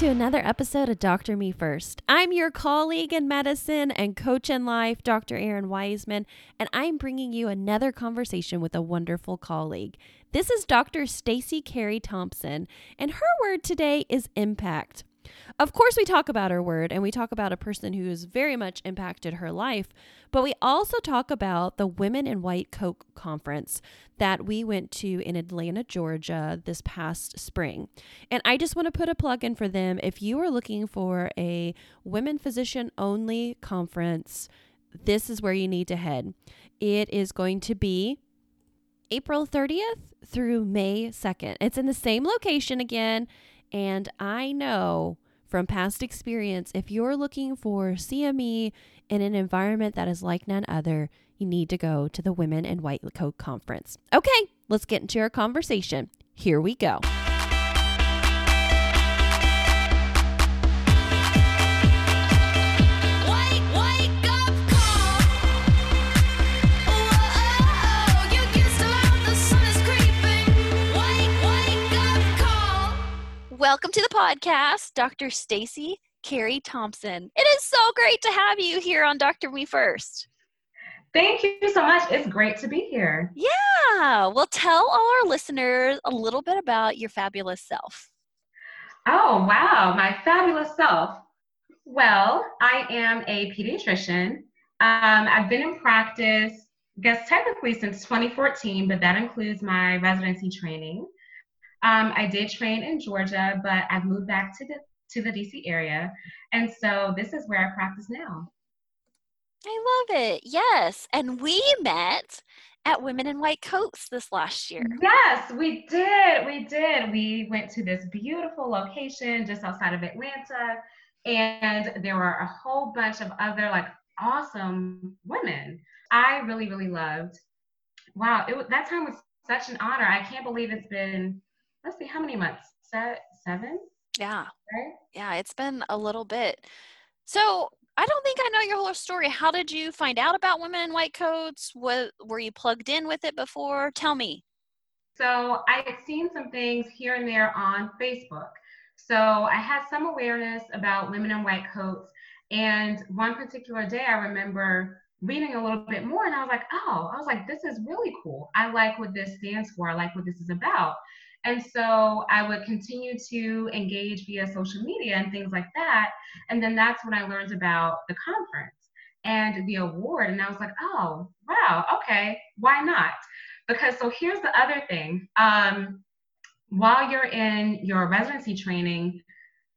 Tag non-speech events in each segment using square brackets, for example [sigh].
to another episode of Dr. Me First. I'm your colleague in medicine and coach in life, Dr. Errin Weisman, and I'm bringing you another conversation with a wonderful colleague. This is Dr. Stacy Carey Thompson, and her word today is impact. Of course, we talk about her word and we talk about a person who has very much impacted her life, but we also talk about the Women in White Coat Conference that we went to in Atlanta, Georgia this past spring. And I just want to put a plug in for them. If you are looking for a women physician only conference, this is where you need to head. It is going to be April 30th through May 2nd. It's in the same location again. And I know from past experience, if you're looking for CME in an environment that is like none other, you need to go to the Women in White Coat Conference. Okay, let's get into our conversation. Here we go. Welcome to the podcast, Dr. Stacy Carey Thompson. It is so great to have you here on Dr. Me First. Thank you so much. It's great to be here. Yeah, well, tell all our listeners a little bit about your fabulous self. Oh, wow. My fabulous self. Well, I am a pediatrician. Um, I've been in practice, I guess technically since 2014, but that includes my residency training. Um, I did train in Georgia, but I've moved back to the to the DC area, and so this is where I practice now. I love it. Yes. And we met at Women in White Coats this last year. Yes, we did. We did. We went to this beautiful location just outside of Atlanta, and there were a whole bunch of other like awesome women. I really, really loved. Wow, it that time was such an honor. I can't believe it's been. Let's see, how many months? Se- seven, Yeah. right? Yeah. It's been a little bit. So I don't think I know your whole story. How did you find out about Women in White Coats? What, were you plugged in with it before? Tell me. So I had seen some things here and there on Facebook. So I had some awareness about women in white coats. And one particular day, I remember reading a little bit more, and I was like, oh, I was like, this is really cool. I like what this stands for. I like what this is about. And so I would continue to engage via social media and things like that. And then that's when I learned about the conference and the award. And I was like, oh, wow, okay, why not? because so here's the other thing um, while you're in your residency training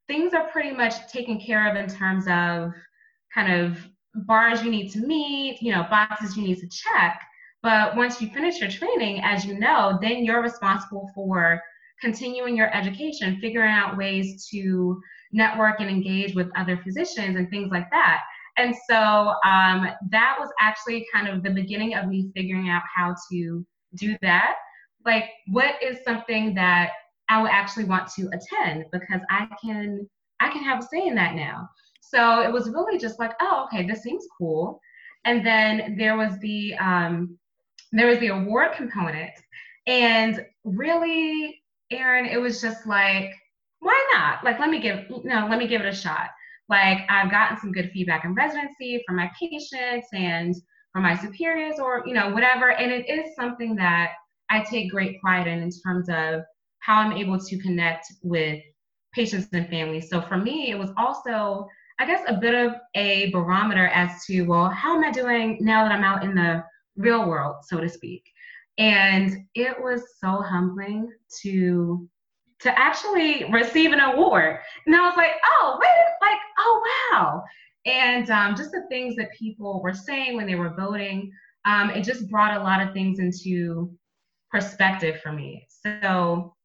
things are pretty much taken care of in terms of kind of bars you need to meet you know boxes you need to check but once you finish your training as you know then you're responsible for continuing your education figuring out ways to network and engage with other physicians and things like that. And so um, that was actually kind of the beginning of me figuring out how to do that. Like what is something that i would actually want to attend? Because i can i can have a say in that now. So it was really just like oh okay this seems cool. And then there was the um there was the award component. And really errin it was just like why not? Like let me give no let me give it a shot. Like i've gotten some good feedback in residency from my patients and from my superiors or you know whatever. And it is something that i take great pride in in terms of how i'm able to connect with patients and families. So for me it was also i guess a bit of a barometer as to well how am i doing now that i'm out in the real world so to speak. And it was so humbling to to actually receive an award. And i was like oh wait like oh wow. And um, just the things that people were saying when they were voting um, it just brought a lot of things into perspective for me. So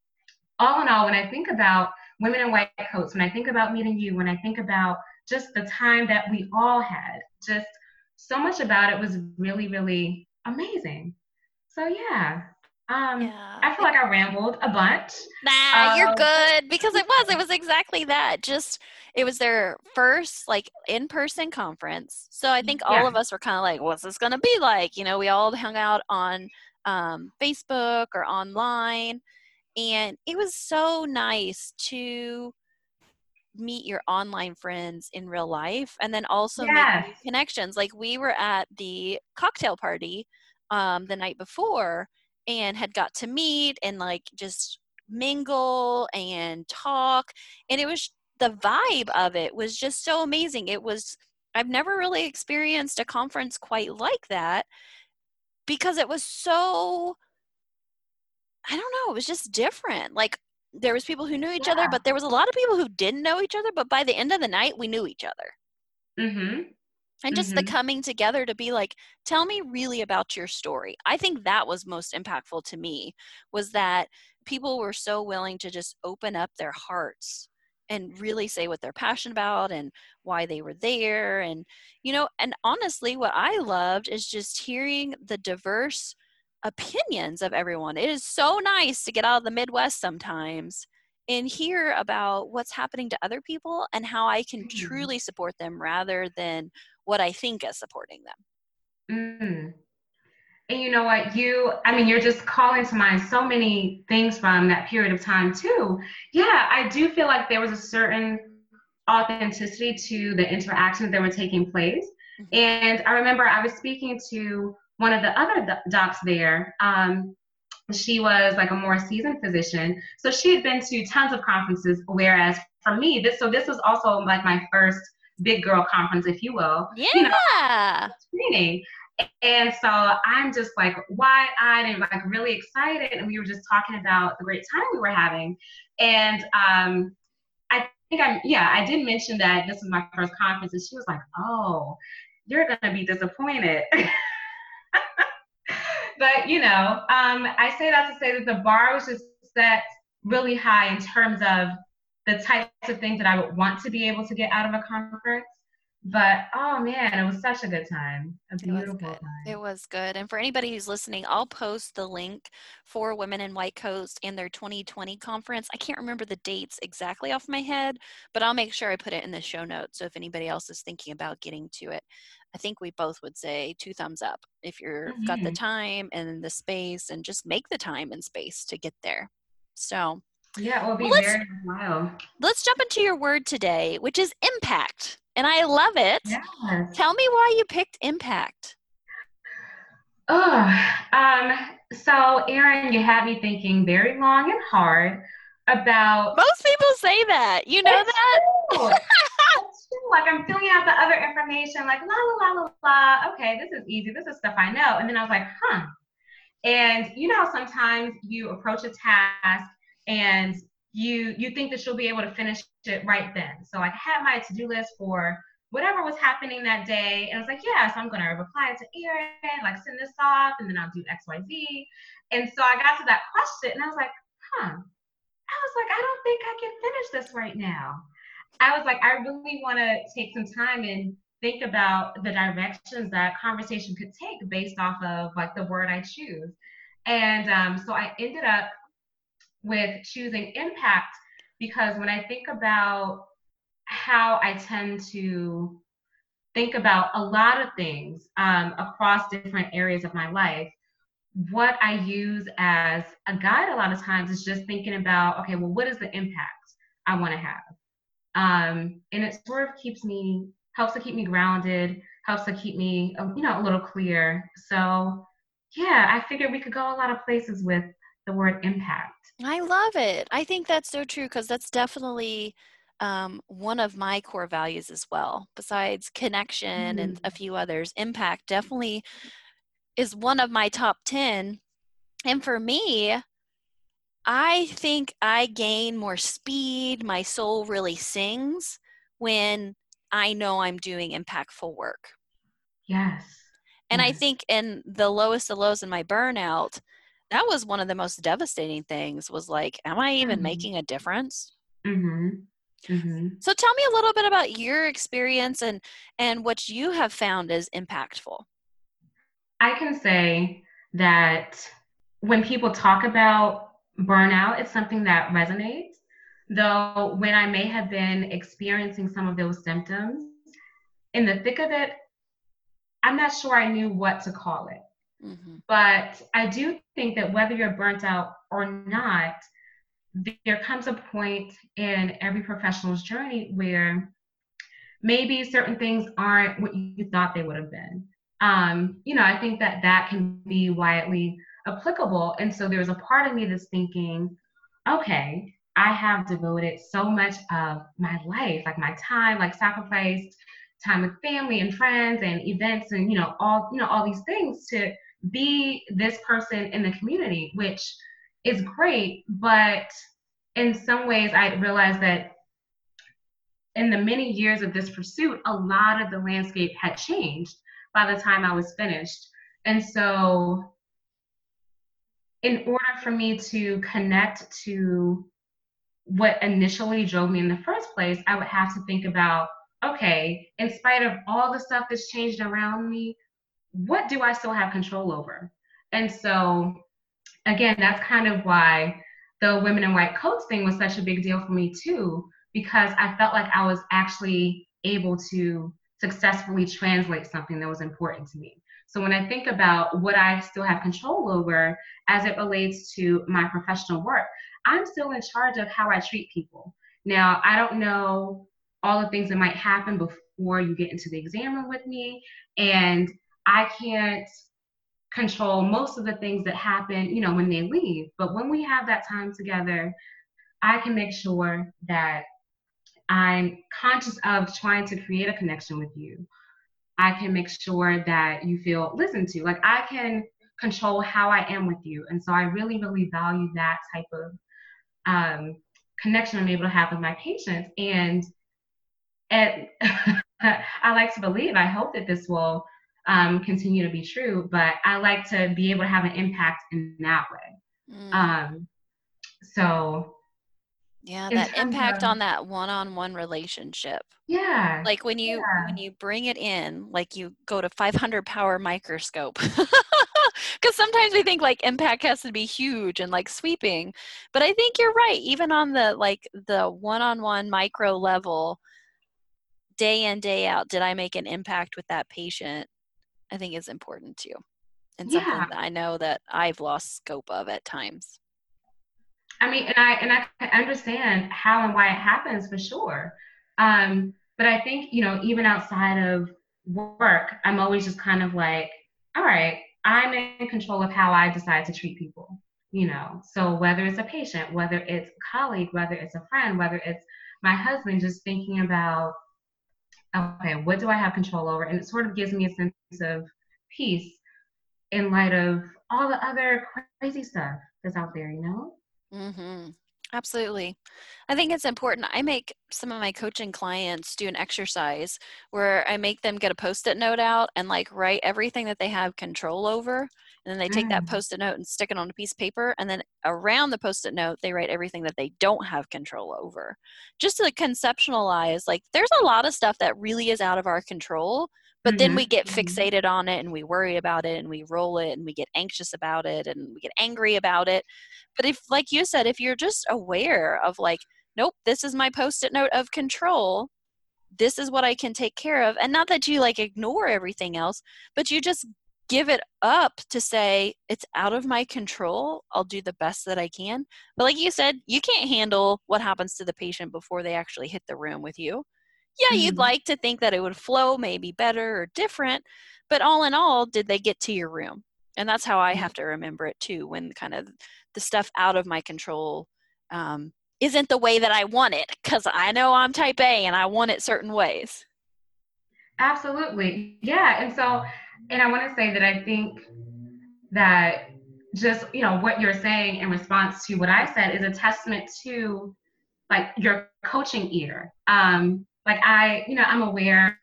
all in all when i think about women in white coats when i think about meeting you when i think about just the time that we all had just so much about it was really really amazing so yeah um, Yeah. I feel like I rambled a bunch. Nah, you're Um, good because it was. It was exactly that. Just it was their first like in-person conference. So I think all Yeah. of us were kind of like, "What's this gonna be like?" You know, we all hung out on um, Facebook or online, and it was so nice to meet your online friends in real life and then also Yes. make connections. Like we were at the cocktail party um, the night before and had got to meet and like just mingle and talk. And it was the vibe of it was just so amazing. It was, I've never really experienced a conference quite like that because it was so I don't know, it was just different. Like there was people who knew each other, but there was a lot of people who didn't know each other, but by the end of the night we knew each other. Mm-hmm. And just the Mhm. coming together to be like, tell me really about your story. I think that was most impactful to me was that people were so willing to just open up their hearts and really say what they're passionate about and why they were there and you know and honestly what i loved is just hearing the diverse opinions of everyone it is so nice to get out of the midwest sometimes and hear about what's happening to other people and how i can Mhm. truly support them rather than what i think is supporting them Mm. And you know what? You, I mean, you're just calling to mind so many things from that period of time, too. Yeah, I do feel like there was a certain authenticity to the interactions that were taking place. Mhm. And I remember I was speaking to one of the other docs there. Um, she was like a more seasoned physician. So she had been to tons of conferences, whereas for me, this, so this was also like my first big girl conference, if you will. yeah You know, screening. And so I'm just like wide eyed and like really excited. And we were just talking about the great time we were having. And um, I think I'm, yeah, I did mention that this is my first conference. And she was like, oh, you're going to be disappointed. [laughs] but, you know, um, I say that to say that the bar was just set really high in terms of the types of things that I would want to be able to get out of a conference. But oh man, it was such a good time. A It was beautiful good. time. It was good. And for anybody who's listening, I'll post the link for Women in White Coats and their 2020 conference. I can't remember the dates exactly off my head, but I'll make sure I put it in the show notes. So if anybody else is thinking about getting to it, I think we both would say two thumbs up if you're got the Mhm. time and the space and just make the time and space to get there. So yeah, it will be Well, very wild. let's jump into your word today, which is impact. And I love it. Yes. Tell me why you picked impact. Oh, um, so Errin, you had me thinking very long and hard about Most people say that. You know It's that? [laughs] Like I'm filling out the other information, like la la la la la. Okay, this is easy. This is stuff I know. And then I was like, huh. And you know, sometimes you approach a task and you you think that you'll be able to finish it right then. So I had my to-do list for whatever was happening that day, and I was like, yeah, so I'm gonna reply to Errin, like send this off, and then I'll do X, Y, Z. And so I got to that question, and I was like, huh. I was like, I don't think I can finish this right now. I was like, I really want to take some time and think about the directions that conversation could take based off of like the word I choose. And um, so I ended up with choosing impact because when I think about how I tend to think about a lot of things um, across different areas of my life, what I use as a guide a lot of times is just thinking about, okay, well, what is the impact I want to have? Um, and it sort of keeps me, helps to keep me grounded, helps to keep me, uh, you know, a little clear. So, yeah, I figured we could go a lot of places with the word impact. I love it. I think that's so true because that's definitely um, one of my core values as well. Besides connection and a few others, impact definitely is one of my top 10. And for me, I think I gain more speed. My soul really sings when I know I'm doing impactful work. Yes. And I think in the lowest of lows in my burnout, that was one of the most devastating things was like, am I even Mhm. making a difference? Mm-hmm. Mm-hmm. So tell me a little bit about your experience and and what you have found is impactful. I can say that when people talk about burnout, is something that resonates. Though when I may have been experiencing some of those symptoms, in the thick of it, I'm not sure I knew what to call it. hmm But I do think that whether you're burnt out or not, there comes a point in every professional's journey where maybe certain things aren't what you thought they would have been. Um, you know, I think that that can be widely applicable. And so there's a part of me that's thinking, okay, I have devoted so much of my life, like my time, like sacrificed time with family and friends and events and you know all you know all these things to be this person in the community, which is great, but in some ways I realized that in the many years of this pursuit, a lot of the landscape had changed by the time I was finished. And so in order for me to connect to what initially drove me in the first place, I would have to think about okay, in spite of all the stuff that's changed around me, what do I still have control over? And so, again, that's kind of why the women in white coats thing was such a big deal for me, too, because I felt like I was actually able to successfully translate something that was important to me. So when I think about what I still have control over as it relates to my professional work, I'm still in charge of how I treat people. Now, I don't know all the things that might happen before you get into the exam room with me, and I can't control most of the things that happen, you know, when they leave. But when we have that time together, I can make sure that I'm conscious of trying to create a connection with you I can make sure that you feel listened to. Like I can control how I am with you. And so I really, really value that type of um, connection I'm able to have with my patients. And and [laughs] I like to believe, I hope that this will um, continue to be true, but I like to be able to have an impact in that way. Mm. Um, so Yeah, that impact of- on that one-on-one relationship. yeah, Like when you Yeah. when you bring it in, like you go to 500 power microscope. [laughs] Because sometimes we think like impact has to be huge and like sweeping, but I think you're right. Even on the like the one-on-one micro level, day in day out, did I make an impact with that patient? I think is important too, and something Yeah. that I know that I've lost scope of at times. I mean, and I and I understand how and why it happens for sure. Um, but I think you know, even outside of work, I'm always just kind of like, all right, I'm in control of how I decide to treat people. You know, so whether it's a patient, whether it's a colleague, whether it's a friend, whether it's my husband, just thinking about, okay, what do I have control over? And it sort of gives me a sense of peace in light of all the other crazy stuff that's out there. You know. Mm-hmm. Absolutely. I think it's important. I make some of my coaching clients do an exercise where I make them get a post it note out and like write everything that they have control over. And then they take that Mm. post it note and stick it on a piece of paper. And then around the post it note, they write everything that they don't have control over. Just to conceptualize, like, there's a lot of stuff that really is out of our control. But then Mhm, we get mhm. fixated on it and we worry about it and we roll it and we get anxious about it and we get angry about it. But if, like you said, if you're just aware of, like, nope, this is my post it note of control, this is what I can take care of. And not that you like ignore everything else, but you just give it up to say, it's out of my control. I'll do the best that I can. But like you said, you can't handle what happens to the patient before they actually hit the room with you. Yeah, you'd Mhm. like to think that it would flow maybe better or different, but all in all, did they get to your room? And that's how I Mhm. have to remember it too when kind of the stuff out of my control um, isn't the way that I want it because I know I'm type A and I want it certain ways. Absolutely. Yeah. And so, and I want to say that I think that just, you know, what you're saying in response to what I said is a testament to like your coaching ear. Um, like I, you know, I'm aware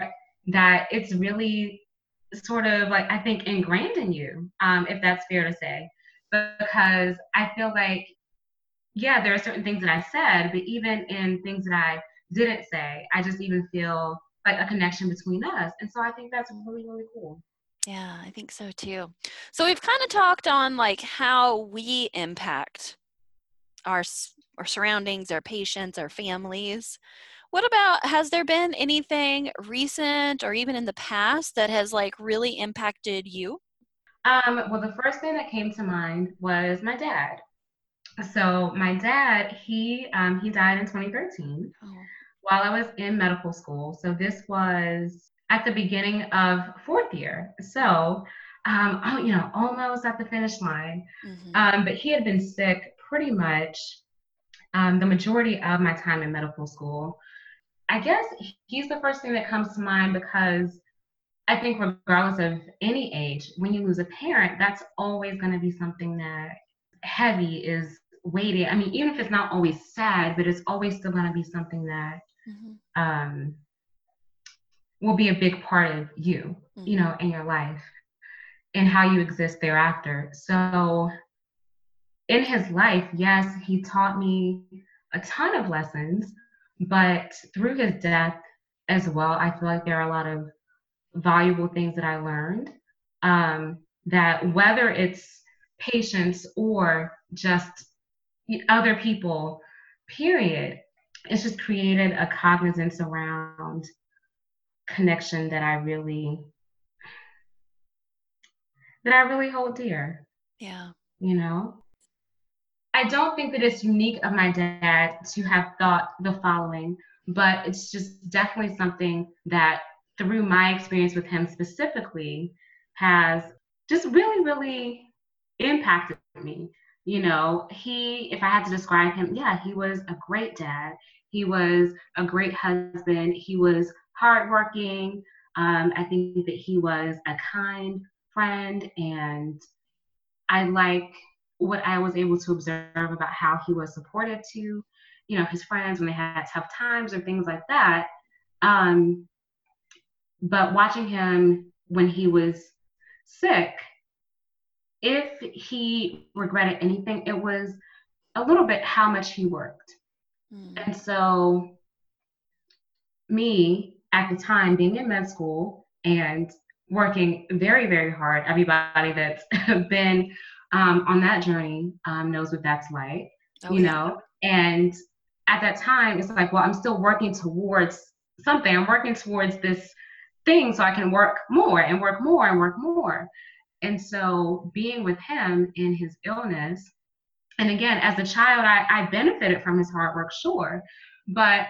that it's really sort of like I think ingrained in you, um, if that's fair to say, because I feel like, yeah, there are certain things that I said, but even in things that I didn't say, I just even feel like a connection between us. And so I think that's really, really cool. Yeah, I think so too. So we've kind of talked on like how we impact our our surroundings, our patients, our families. What about has there been anything recent or even in the past that has like really impacted you? Um, well, the first thing that came to mind was my dad. So my dad, he um, he died in 2013 Oh. while I was in medical school. So this was at the beginning of fourth year. So um, oh, you know, almost at the finish line. Mhm. Um, but he had been sick pretty much um, the majority of my time in medical school. I guess he's the first thing that comes to mind because I think, regardless of any age, when you lose a parent, that's always going to be something that heavy is weighted. I mean, even if it's not always sad, but it's always still going to be something that Mhm. um, will be a big part of you, you Mhm. know, in your life and how you exist thereafter. So, in his life, yes, he taught me a ton of lessons, but through his death as well, I feel like there are a lot of valuable things that I learned. Um, that whether it's patience or just other people, period, it's just created a cognizance around connection that I really that I really hold dear, Yeah. you know? I don't think that it's unique of my dad to have thought the following, but it's just definitely something that through my experience with him specifically has just really, really impacted me. You know, he, if I had to describe him, yeah, he was a great dad. He was a great husband. He was hardworking. Um, I think that he was a kind friend, and I like what I was able to observe about how he was supportive to, you know, his friends when they had tough times or things like that. Um, but watching him when he was sick, if he regretted anything, it was a little bit how much he worked. Mm. And so, me at the time being in med school and working very, very hard, everybody that's [laughs] been um, on that journey um, knows what that's like, Oh, you yeah. know? And at that time, it's like, well, I'm still working towards something. I'm working towards this thing so I can work more and work more and work more. And so, being with him in his illness, and again, as a child, I, I benefited from his hard work, sure. But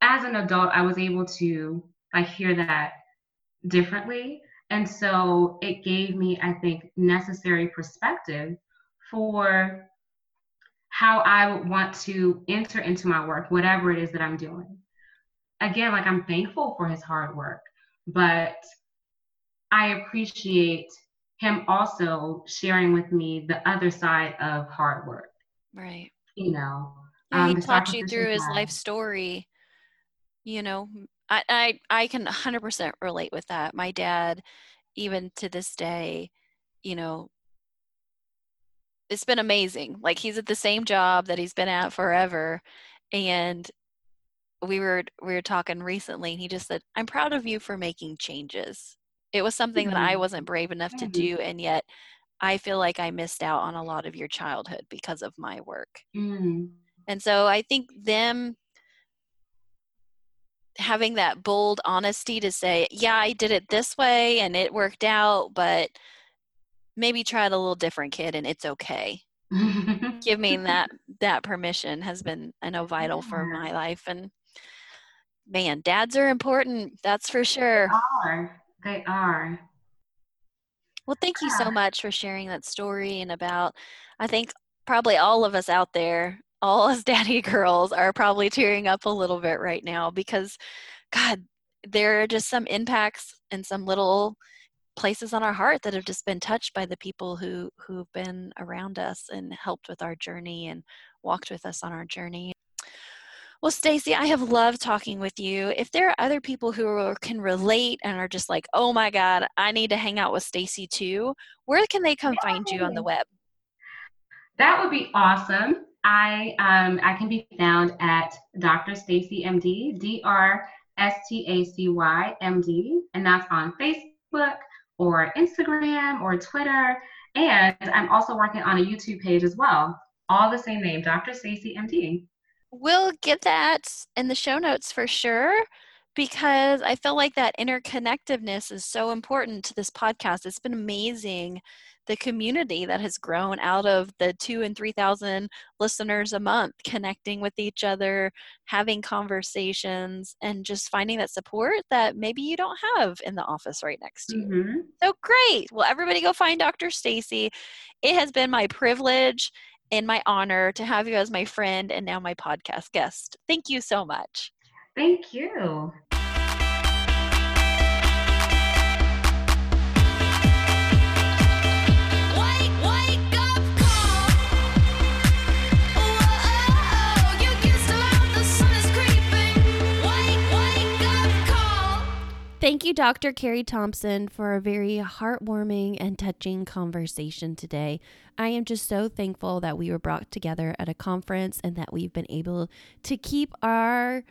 as an adult, I was able to like hear that differently. And so it gave me, I think, necessary perspective for how I would want to enter into my work, whatever it is that I'm doing. Again, like I'm thankful for his hard work, but I appreciate him also sharing with me the other side of hard work, Right. you know. Yeah, he um, the taught you through his life story. You know, I, I I can 100% relate with that. My dad, even to this day, you know, it's been amazing. Like he's at the same job that he's been at forever, and we were we were talking recently, and he just said, "I'm proud of you for making changes." It was something that I Mhm. wasn't brave enough to Mhm. do, and yet I feel like I missed out on a lot of your childhood because of my work. Mm. And so I think them having that bold honesty to say, yeah, I did it this way and it worked out, but maybe try it a little different, kid, and it's okay. Give me [laughs] that that permission has been, I know, vital for my life. And man, dads are important. That's for sure. are. They are. Well, thank you so much for sharing that story and about, I think probably all of us out there, all us [laughs] daddy girls are probably tearing up a little bit right now because, God, there are just some impacts and some little places on our heart that have just been touched by the people who who've been around us and helped with our journey and walked with us on our journey. Well, Stacy, I have loved talking with you. If there are other people who are, can relate and are just like, "Oh my God, I need to hang out with Stacy too," where can they come find you on the web? That would be awesome. I um I can be found at Dr. Stacy MD, D R S T A C Y M D, and that's on Facebook or Instagram or Twitter. And I'm also working on a YouTube page as well. All the same name, Dr. Stacy MD. We'll get that in the show notes for sure. because I feel like that interconnectedness is so important to this podcast. It's been amazing the community that has grown out of the two and 3,000 listeners a month connecting with each other, having conversations, and just finding that support that maybe you don't have in the office right next to you. Mhm. So great. Well, everybody go find Dr. Stacy. It has been my privilege and my honor to have you as my friend and now my podcast guest. Thank you so much. Thank you. Thank you, Dr. Carrie Thompson, for a very heartwarming and touching conversation today. I am just so thankful that we were brought together at a conference and that we've been able to keep our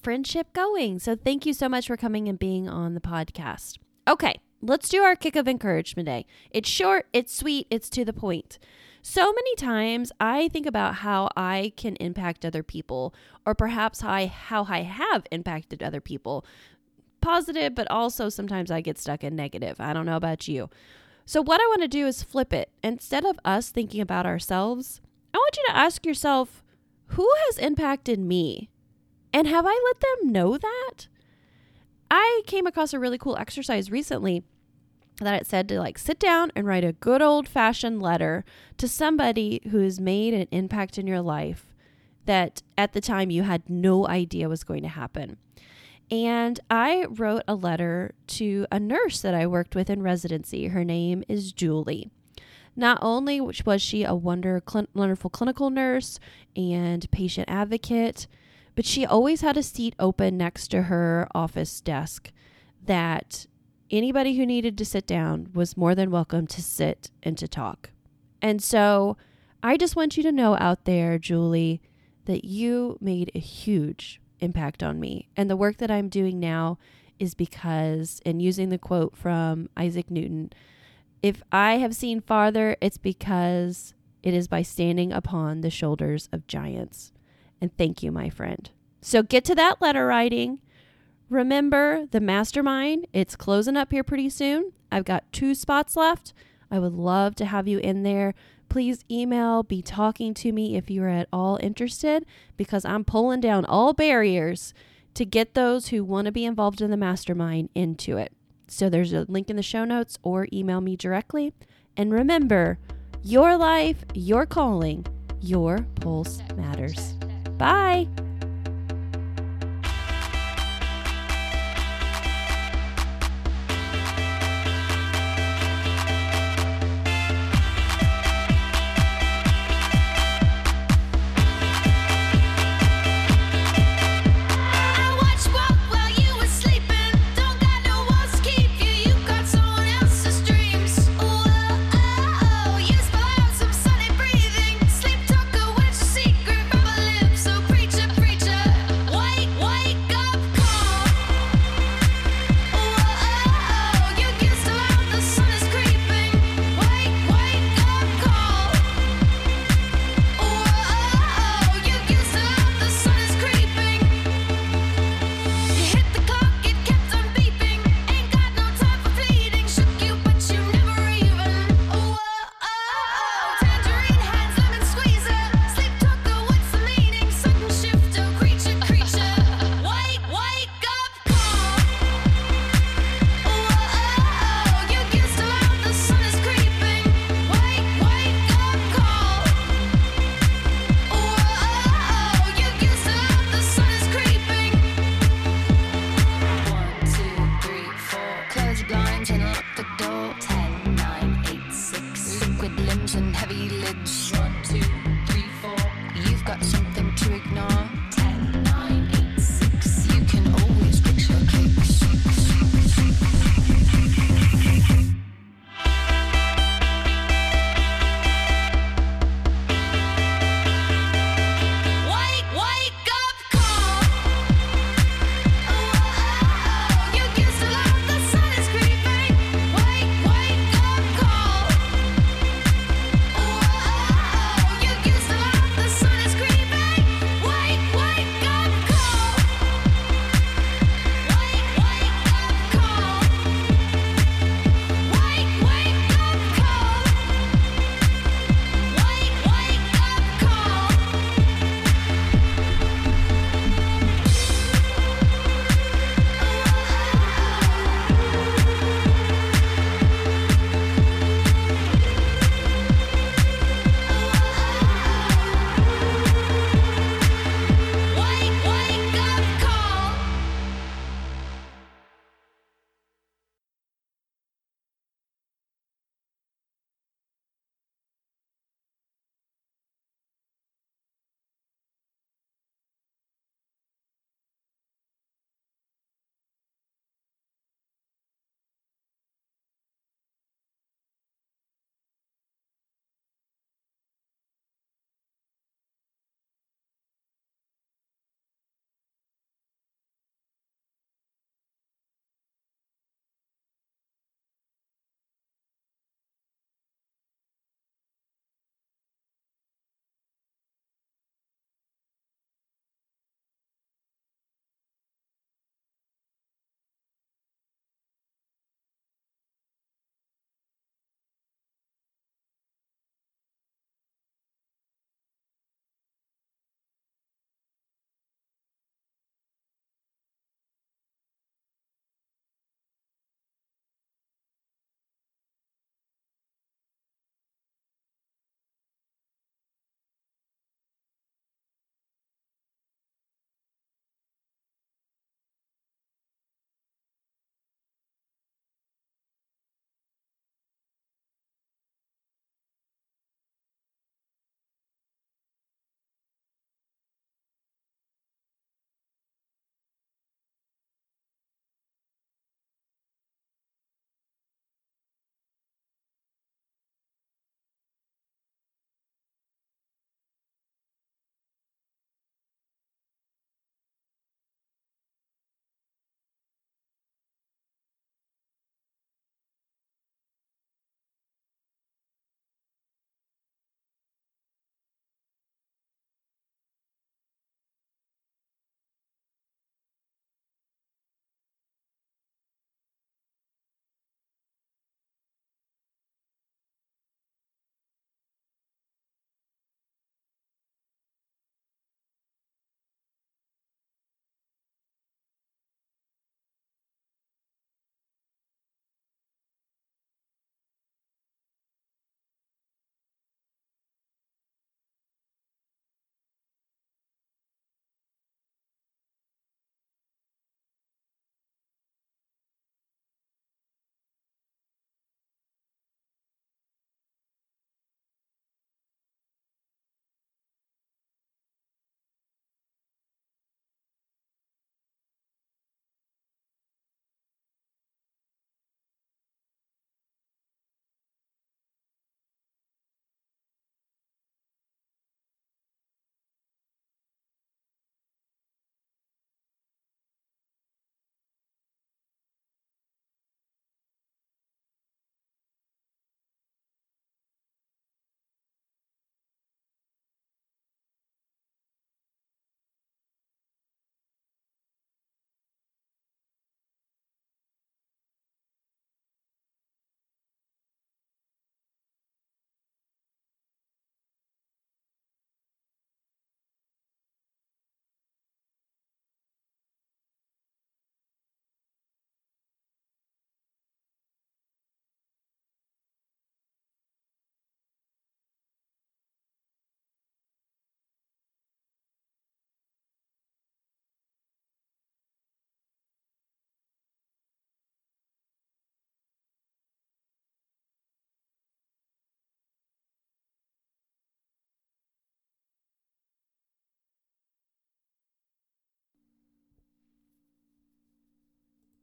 friendship going. So, thank you so much for coming and being on the podcast. Okay, let's do our kick of encouragement day. It's short, it's sweet, it's to the point. So many times I think about how I can impact other people, or perhaps how I, how I have impacted other people positive, but also sometimes I get stuck in negative. I don't know about you. So, what I want to do is flip it. Instead of us thinking about ourselves, I want you to ask yourself, who has impacted me? And have I let them know that? I came across a really cool exercise recently that it said to like sit down and write a good old fashioned letter to somebody who has made an impact in your life that at the time you had no idea was going to happen. And I wrote a letter to a nurse that I worked with in residency. Her name is Julie. Not only was she a wonder, clin- wonderful clinical nurse and patient advocate, but she always had a seat open next to her office desk that anybody who needed to sit down was more than welcome to sit and to talk. And so I just want you to know out there, Julie, that you made a huge impact on me. And the work that I'm doing now is because, and using the quote from Isaac Newton, if I have seen farther, it's because it is by standing upon the shoulders of giants. And thank you, my friend. So get to that letter writing. Remember the mastermind, it's closing up here pretty soon. I've got two spots left. I would love to have you in there. Please email, be talking to me if you're at all interested, because I'm pulling down all barriers to get those who want to be involved in the mastermind into it. So there's a link in the show notes or email me directly. And remember, your life, your calling, your pulse matters. Bye.